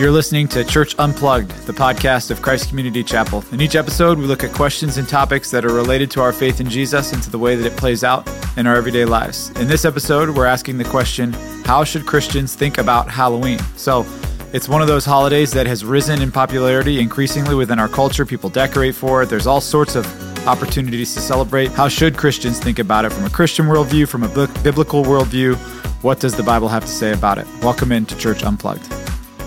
You're listening to Church Unplugged, the podcast of Christ Community Chapel. In each episode, we look at questions and topics that are related to our faith in Jesus and to the way that it plays out in our everyday lives. In this episode, we're asking the question How should Christians think about Halloween? So, it's one of those holidays that has risen in popularity increasingly within our culture. People decorate for it. There's all sorts of opportunities to celebrate. How should Christians think about it from a Christian worldview, from a biblical worldview? What does the Bible have to say about it? Welcome into Church Unplugged.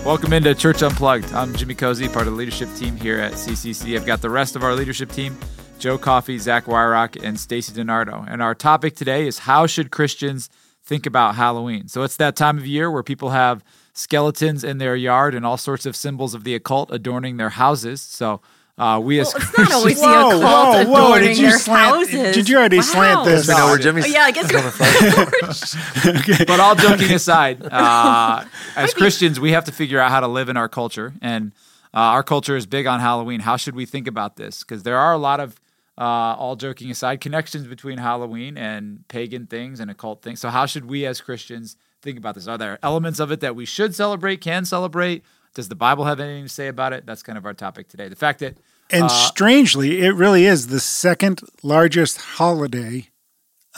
Welcome into Church Unplugged. I'm Jimmy Causey, part of the leadership team here at CCC. I've got the rest of our leadership team Joe Coffey, Zach Weihrauch, and Stacy DiNardo. And our topic today is how should Christians think about Halloween? So it's that time of year where people have skeletons in their yard and all sorts of symbols of the occult adorning their houses. So uh, we as well, it's not always the occult whoa, adorning whoa, did you their slant, houses. Did you already wow. slant this? We know where Jimmy's. Oh, yeah, I guess. okay. But all joking aside, uh, as Christians, we have to figure out how to live in our culture, and uh, our culture is big on Halloween. How should we think about this? Because there are a lot of, uh, all joking aside, connections between Halloween and pagan things and occult things. So how should we as Christians think about this? Are there elements of it that we should celebrate, can celebrate? Does the Bible have anything to say about it? That's kind of our topic today. The fact that and uh, strangely, it really is the second largest holiday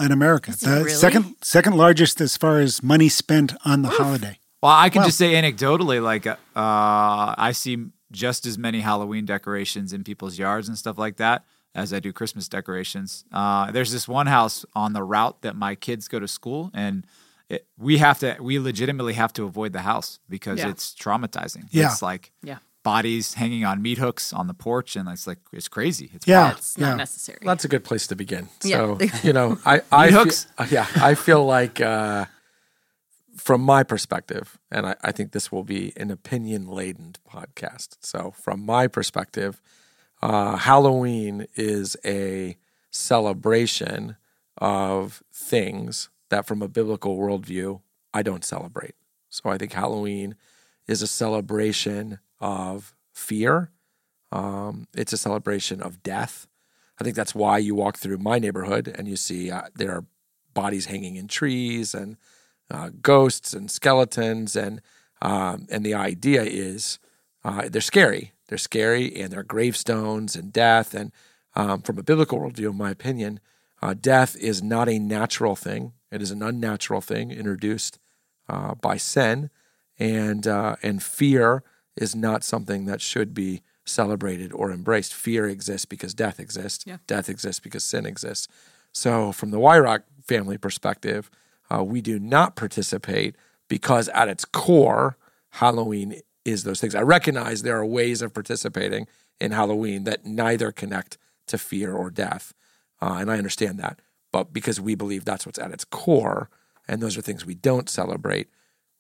in America. The really? second second largest as far as money spent on the Oof. holiday. Well, I can well, just say anecdotally, like uh, I see just as many Halloween decorations in people's yards and stuff like that as I do Christmas decorations. Uh, there's this one house on the route that my kids go to school, and it, we have to, we legitimately have to avoid the house because yeah. it's traumatizing. Yeah. It's like, yeah bodies hanging on meat hooks on the porch, and it's like it's crazy. It's yeah, it's not yeah. necessary. That's a good place to begin. So yeah. you know, I, I hooks. Feel, yeah, I feel like uh, from my perspective, and I, I think this will be an opinion laden podcast. So from my perspective, uh, Halloween is a celebration of things that, from a biblical worldview, I don't celebrate. So I think Halloween is a celebration of fear. Um, it's a celebration of death. I think that's why you walk through my neighborhood and you see uh, there are bodies hanging in trees and uh, ghosts and skeletons and um, and the idea is uh, they're scary. They're scary and they're gravestones and death. And um, from a biblical worldview, in my opinion, uh, death is not a natural thing. It is an unnatural thing introduced uh, by sin, and uh, and fear is not something that should be celebrated or embraced. Fear exists because death exists. Yeah. Death exists because sin exists. So, from the Weihrauch family perspective, uh, we do not participate because, at its core, Halloween is those things. I recognize there are ways of participating in Halloween that neither connect to fear or death, uh, and I understand that. But because we believe that's what's at its core, and those are things we don't celebrate,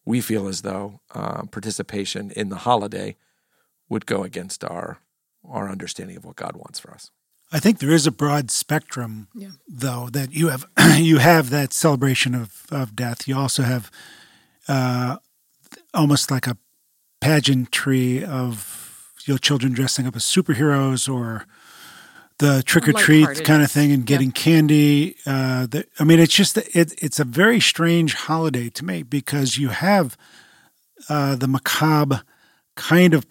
we feel as though um, participation in the holiday would go against our our understanding of what God wants for us. I think there is a broad spectrum, yeah. though, that you have you have that celebration of, of death. You also have uh, almost like a pageantry of you know, children dressing up as superheroes or the trick or treat kind of thing and getting yep. candy. Uh, the, I mean, it's just it, it's a very strange holiday to me because you have uh, the macabre kind of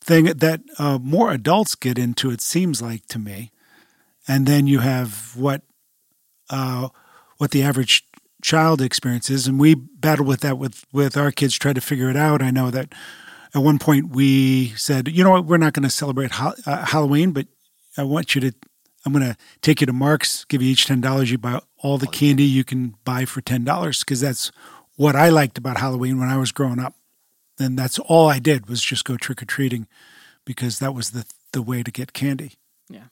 thing that uh, more adults get into. It seems like to me, and then you have what uh, what the average child experiences, and we battle with that with with our kids. Try to figure it out. I know that. At one point, we said, "You know what? We're not going to celebrate uh, Halloween, but I want you to, I'm going to take you to Marc's, give you each $10. You buy all the oh, candy you can buy for $10 because that's what I liked about Halloween when I was growing up. And that's all I did was just go trick or treating because that was the, the way to get candy. Yeah.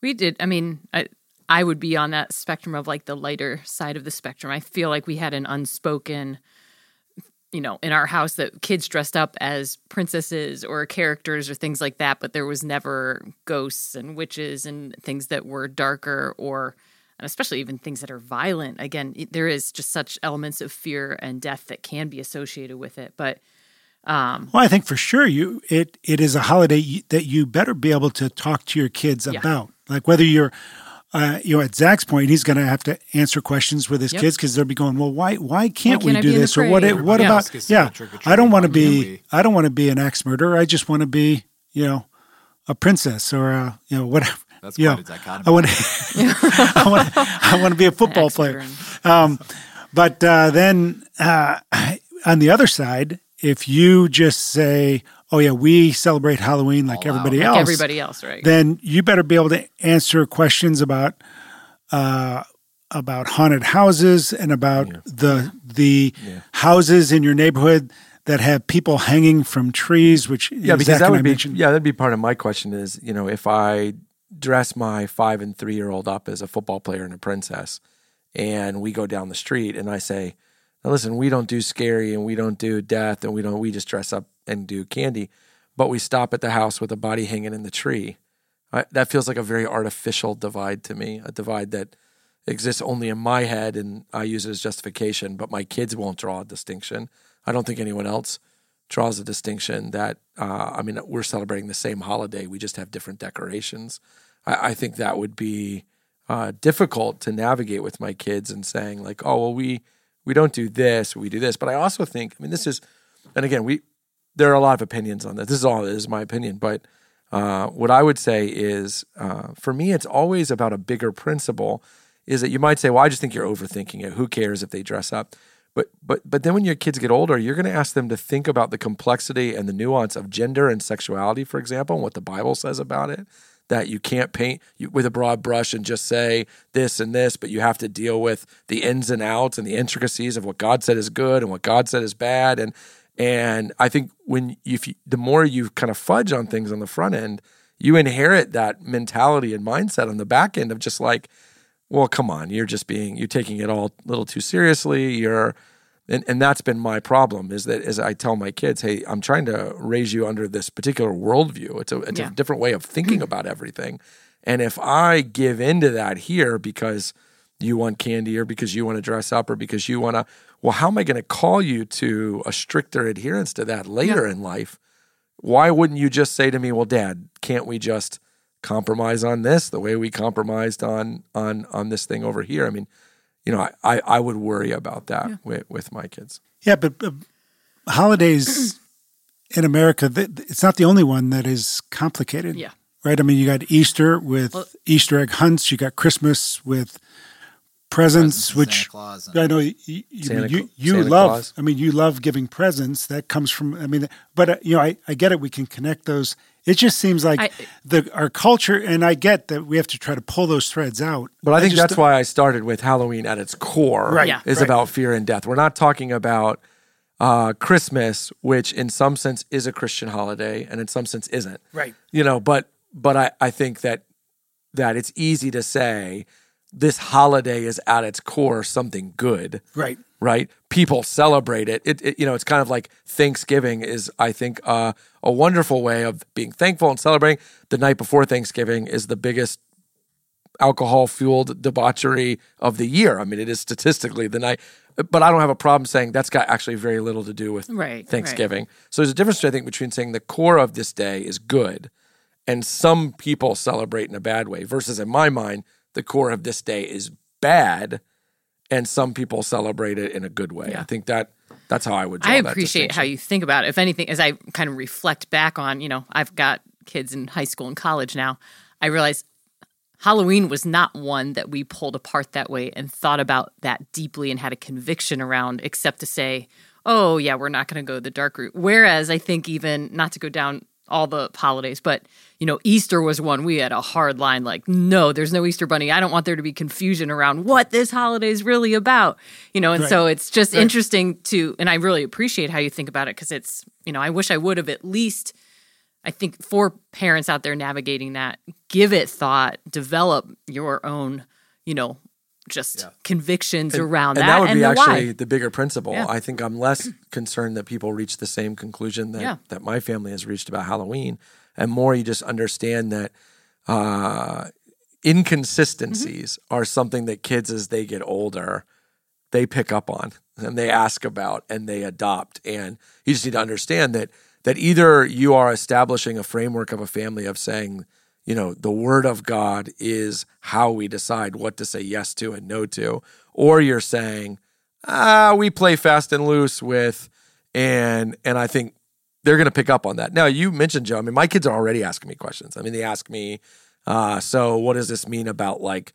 We did. I mean, I, I would be on that spectrum of like the lighter side of the spectrum. I feel like we had an unspoken you know, in our house that kids dressed up as princesses or characters or things like that, but there was never ghosts and witches and things that were darker or especially even things that are violent. Again, there is just such elements of fear and death that can be associated with it, but um, well, I think for sure you it it is a holiday that you better be able to talk to your kids yeah. about, like whether you're uh, you know, at Zach's point, he's going to have to answer questions with his yep. kids because they'll be going, "Well, why why can't why we do this?" Or what? What yeah. about? Yeah, I don't want to be. I don't want to be an axe murderer. I just want to be, you know, a princess or a, you know, whatever. That's quite a dichotomy. I want. I want. I want to be a football player. Um, but uh, then uh, on the other side, if you just say, "Oh yeah, we celebrate Halloween like everybody else," like everybody else, right? Then you better be able to answer questions about uh, about haunted houses and about yeah. the the yeah. houses in your neighborhood that have people hanging from trees. Which yeah, because that would be yeah, that'd be part of my question. Is you know if I dress my five and three year old up as a football player and a princess, and we go down the street, and I say now listen, we don't do scary and we don't do death and we don't we just dress up and do candy, but we stop at the house with a body hanging in the tree. I, that feels like a very artificial divide to me, a divide that exists only in my head and I use it as justification, but my kids won't draw a distinction. I don't think anyone else draws a distinction that uh, I mean we're celebrating the same holiday, we just have different decorations. I, I think that would be uh, difficult to navigate with my kids and saying like, oh well, we we don't do this, we do this. But I also think, I mean, this is, and again, we there are a lot of opinions on this. This is all this is my opinion, but uh, what I would say is, uh, for me, it's always about a bigger principle. Is that you might say, well, I just think you're overthinking it. Who cares if they dress up? But but but then when your kids get older, you're going to ask them to think about the complexity and the nuance of gender and sexuality, for example, and what the Bible says about it that you can't paint with a broad brush and just say this and this, but you have to deal with the ins and outs and the intricacies of what God said is good and what God said is bad. And and I think when you, you the more you kind of fudge on things on the front end, you inherit that mentality and mindset on the back end of just like, well, come on, you're just being you're taking it all a little too seriously. You're and, and that's been my problem is that as I tell my kids, hey, I'm trying to raise you under this particular worldview. It's a, it's yeah. a different way of thinking about everything. And if I give into that here because you want candy or because you want to dress up or because you want to, well, how am I going to call you to a stricter adherence to that later yeah. in life? Why wouldn't you just say to me, well, dad, can't we just compromise on this the way we compromised on on on this thing over here? I mean, you know, I, I would worry about that yeah. with, with my kids. Yeah, but uh, holidays in America, it's not the only one that is complicated. Yeah. Right? I mean, you got Easter with well, Easter egg hunts, you got Christmas with presents, which I know you, you, you, you love. Claus. I mean, you love giving presents. That comes from, I mean, but, uh, you know, I, I get it. We can connect those it just seems like I, the our culture, and I get that we have to try to pull those threads out. But I think I that's why I started with Halloween at its core. Right, yeah. is right. about fear and death. We're not talking about uh, Christmas, which in some sense is a Christian holiday, and in some sense isn't. Right. You know, but but I, I think that that it's easy to say this holiday is at its core something good. Right. Right. People celebrate it. It, it you know, it's kind of like Thanksgiving is, I think, uh, a wonderful way of being thankful and celebrating. The night before Thanksgiving is the biggest alcohol fueled debauchery of the year. I mean, it is statistically the night, but I don't have a problem saying that's got actually very little to do with right, Thanksgiving. Right. So there's a difference, I think, between saying the core of this day is good and some people celebrate in a bad way versus, in my mind, the core of this day is bad and some people celebrate it in a good way. Yeah. I think that that's how I would. I appreciate how you think about it. If anything, as I kind of reflect back on, you know, I've got kids in high school and college now. I realize Halloween was not one that we pulled apart that way and thought about that deeply and had a conviction around, except to say, "Oh yeah, we're not going to go the dark route." Whereas I think even not to go down all the holidays, but you know, Easter was one we had a hard line like, no, there's no Easter bunny. I don't want there to be confusion around what this holiday is really about. You know, and right. so it's just right. interesting to and I really appreciate how you think about it because it's, you know, I wish I would have at least I think for parents out there navigating that, give it thought, develop your own, you know, just yeah. convictions and, around and that. that would and be actually why. the bigger principle. Yeah. I think I'm less concerned that people reach the same conclusion that, yeah. that my family has reached about Halloween, and more you just understand that uh, inconsistencies mm-hmm. are something that kids, as they get older, they pick up on and they ask about and they adopt. And you just need to understand that that either you are establishing a framework of a family of saying you know, the word of God is how we decide what to say yes to and no to, or you're saying, ah, we play fast and loose with, and and I think they're going to pick up on that. Now, you mentioned Joe. I mean, my kids are already asking me questions. I mean, they ask me, uh, so what does this mean about like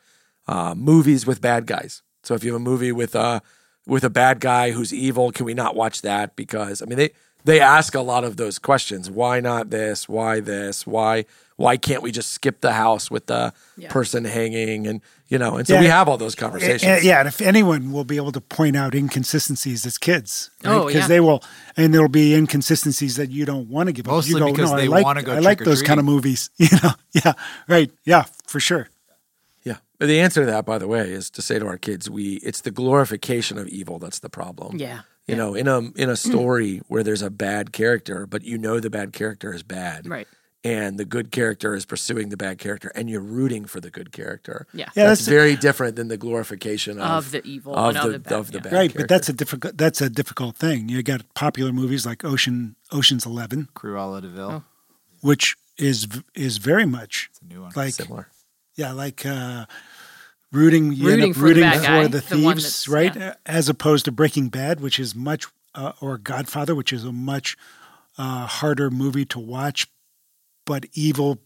uh, movies with bad guys? So if you have a movie with a with a bad guy who's evil, can we not watch that? Because I mean, they they ask a lot of those questions. Why not this? Why this? Why why can't we just skip the house with the yeah. person hanging and you know and so yeah. we have all those conversations. And, yeah and if anyone will be able to point out inconsistencies as kids right? oh because yeah. they will and there'll be inconsistencies that you don't want to give Mostly up you go, because no, they I like, go I like those kind of movies you know? Yeah right. Yeah for sure. Yeah. But the answer to that by the way is to say to our kids we it's the glorification of evil that's the problem. Yeah. You know in a in a story where there's a bad character but you know the bad character is bad. Right and the good character is pursuing the bad character and you're rooting for the good character. Yeah. yeah that's, that's very different than the glorification of, of the evil of, the, of the, bad, of the yeah. bad Right, character. but that's a difficult that's a difficult thing. You got popular movies like Ocean Ocean's 11, Cruella de Vil, oh. which is is very much like similar. Yeah, like uh, rooting you rooting for rooting the, for the thieves, the right? Yeah. As opposed to Breaking Bad, which is much uh, or Godfather, which is a much uh, harder movie to watch but evil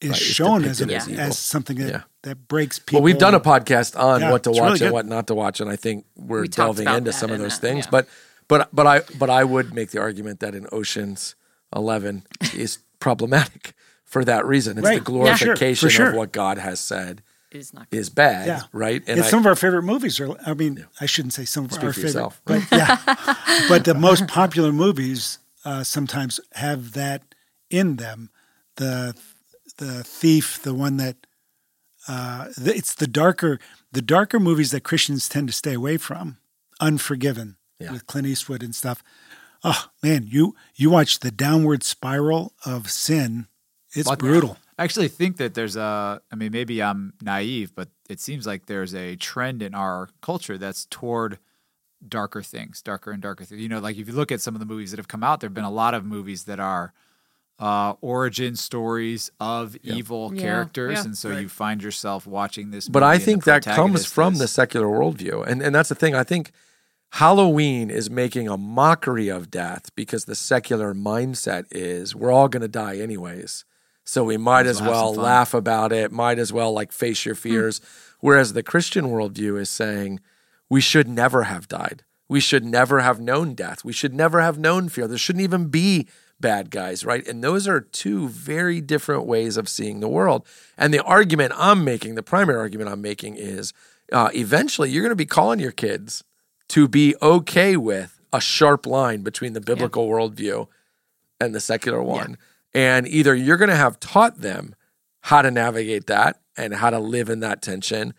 is right, shown as, a, as, as, something that, yeah. that breaks people. Well, we've done a podcast on yeah, what to watch really and what not to watch, and I think we're we delving into some of those that, things. Yeah. But but but I but I would make the argument that in Ocean's Eleven is problematic for that reason. It's right. the glorification sure. Sure. of what God has said is not is bad, yeah. right? And some of our favorite movies are. I mean, yeah. I shouldn't say some of Speak our favorite, yourself. but yeah, but the most popular movies uh, sometimes have that in them the the thief, the one that uh, it's the darker the darker movies that Christians tend to stay away from. Unforgiven yeah. with Clint Eastwood and stuff. Oh man, you you watch the downward spiral of sin. It's but brutal. I actually think that there's a. I mean, maybe I'm naive, but it seems like there's a trend in our culture that's toward darker things, darker and darker things. You know, like if you look at some of the movies that have come out, there've been a lot of movies that are uh, origin stories of yep. evil yeah. characters, yeah. and so right. you find yourself watching this. But I think that comes from the secular worldview, and and that's the thing. I think Halloween is making a mockery of death because the secular mindset is we're all going to die anyways, so we might as well laugh about it. Might as well like face your hmm. fears. Whereas the Christian worldview is saying we should never have died. We should never have known death. We should never have known fear. There shouldn't even be bad guys, right? And those are two very different ways of seeing the world. And the argument I'm making, the primary argument I'm making is uh, eventually you're going to be calling your kids to be okay with a sharp line between the biblical yeah. worldview and the secular one. Yeah. And either you're going to have taught them how to navigate that and how to live in that tension,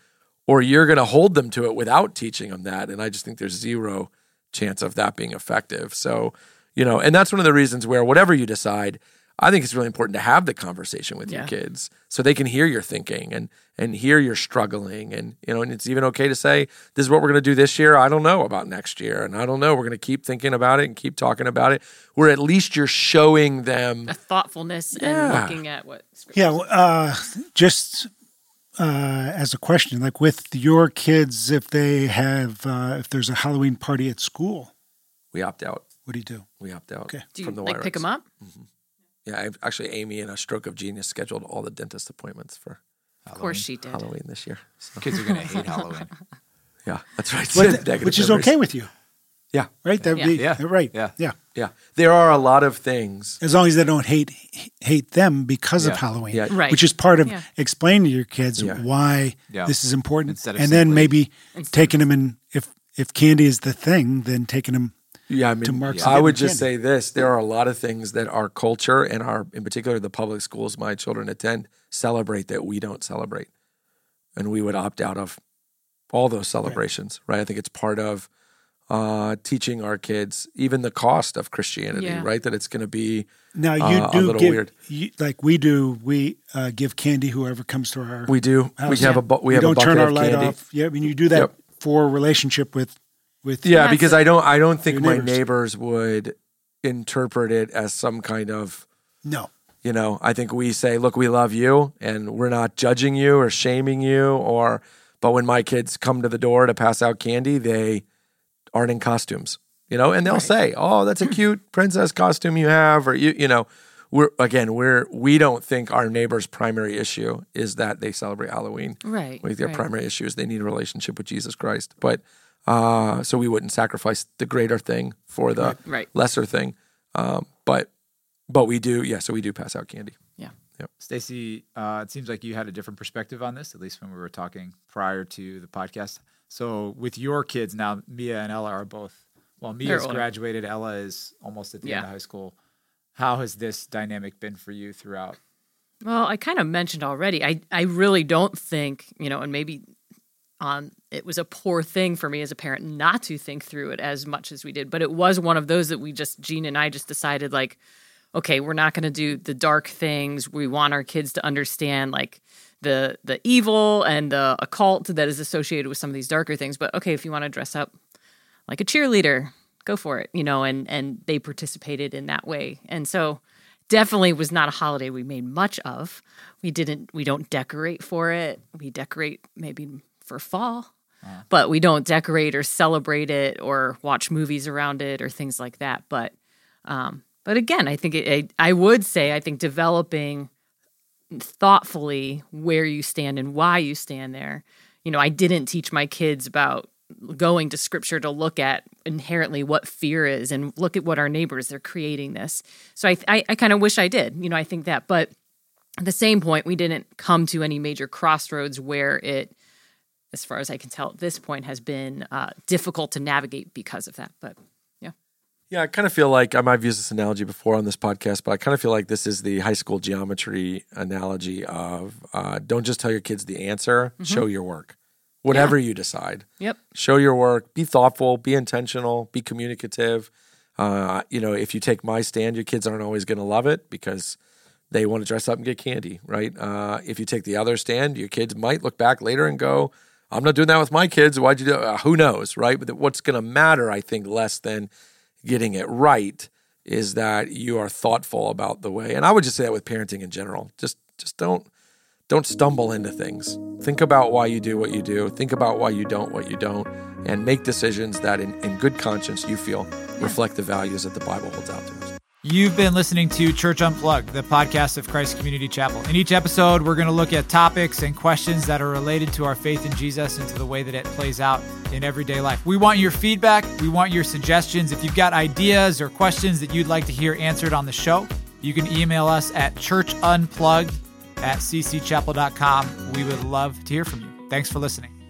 or you're going to hold them to it without teaching them that. And I just think there's zero chance of that being effective. So, you know, and that's one of the reasons where whatever you decide, I think it's really important to have the conversation with yeah. your kids so they can hear your thinking and and hear you're struggling and you know and it's even okay to say this is what we're going to do this year. I don't know about next year and I don't know. We're going to keep thinking about it and keep talking about it. Where at least you're showing them a thoughtfulness yeah. and looking at what yeah uh, just uh, as a question like with your kids if they have uh, if there's a Halloween party at school we opt out what do you do? We opt out okay. do you, from the like pick them up? Mm-hmm. Yeah, I've actually Amy in a stroke of genius scheduled all the dentist appointments for. Halloween. Of course, she did Halloween this year. So. Kids are going to hate Halloween. Yeah, that's right. which is okay with you. Yeah. Right. That yeah. Be, yeah. Right. Yeah. Yeah. Yeah. There are a lot of things. As long as they don't hate hate them because yeah. of Halloween. Yeah. Right. Which is part of yeah. explaining to your kids why this is important, Instead and then maybe taking them in if if candy is the thing, then taking them yeah, I mean, I would just say this: there are a lot of things that our culture and our, in particular, the public schools my children attend, celebrate that we don't celebrate, and we would opt out of all those celebrations. Right? right? I think it's part of uh, teaching our kids even the cost of Christianity. Yeah. Right? That it's going to be now you uh, do give you, like we do. We uh, give candy whoever comes to our. We do. House. We have a we, we have don't a turn our light candy. off. Yeah, I mean you do that yep. for relationship with with yeah because i don't i don't think my neighbors would interpret it as some kind of no You know, I think we say, look, we love you and we're not judging you or shaming you or but when my kids come to the door to pass out candy, they aren't in costumes. You know, and they'll right. say, "Oh, that's a cute princess costume you have," or you, you know, we're again, we're we don't think our neighbor's primary issue is that they celebrate Halloween. Right. We think their right. primary issue is they need a relationship with Jesus Christ. But uh, so we wouldn't sacrifice the greater thing for the right. lesser thing. Um, but but we do, yeah. So we do pass out candy. Yeah. Yep. Stacy, uh, it seems like you had a different perspective on this, at least when we were talking prior to the podcast. So with your kids now, Mia and Ella are both. Well, Mia's graduated. Ella is almost at the yeah. end of high school. How has this dynamic been for you throughout? Well, I kind of mentioned already. I I really don't think you know, and maybe um, it was a poor thing for me as a parent not to think through it as much as we did. But it was one of those that we just, Gene and I just decided, like, okay, we're not going to do the dark things. We want our kids to understand, like, the the evil and the occult that is associated with some of these darker things. But okay, if you want to dress up like a cheerleader, go for it, you know. And and they participated in that way, and so definitely was not a holiday we made much of. We didn't. We don't decorate for it. We decorate maybe for fall. Uh. But we don't decorate or celebrate it or watch movies around it or things like that. But um, but again, I think it, I would say I think developing thoughtfully where you stand and why you stand there. You know, I didn't teach my kids about going to scripture to look at inherently what fear is and look at what our neighbors they're creating this. So I I, I kind of wish I did. You know, I think that, but at the same point, we didn't come to any major crossroads where it, as far as I can tell at this point, has been uh, difficult to navigate because of that. But yeah, yeah I kind of feel like I might have used this analogy before on this podcast, but I kind of feel like this is the high school geometry analogy of uh, don't just tell your kids the answer, mm-hmm. show your work. Whatever yeah. you decide. Yep. Show your work, be thoughtful, be intentional, be communicative. Uh, you know, if you take my stand, your kids aren't always going to love it because they want to dress up and get candy, right? Uh, if you take the other stand, your kids might look back later and go, I'm not doing that with my kids. Why'd you do uh, Who knows, right? But what's going to matter, I think, less than getting it right is that you are thoughtful about the way. And I would just say that with parenting in general. Just just don't don't stumble into things. Think about why you do what you do. Think about why you don't what you don't and make decisions that in, in good conscience you feel reflect the values that the Bible holds out to us. You've been listening to Church Unplugged, the podcast of Christ Community Chapel. In each episode, we're going to look at topics and questions that are related to our faith in Jesus and to the way that it plays out in everyday life. We want your feedback, we want your suggestions. If you've got ideas or questions that you'd like to hear answered on the show, you can email us at churchunplugged at ccchapel.com. We would love to hear from you. Thanks for listening.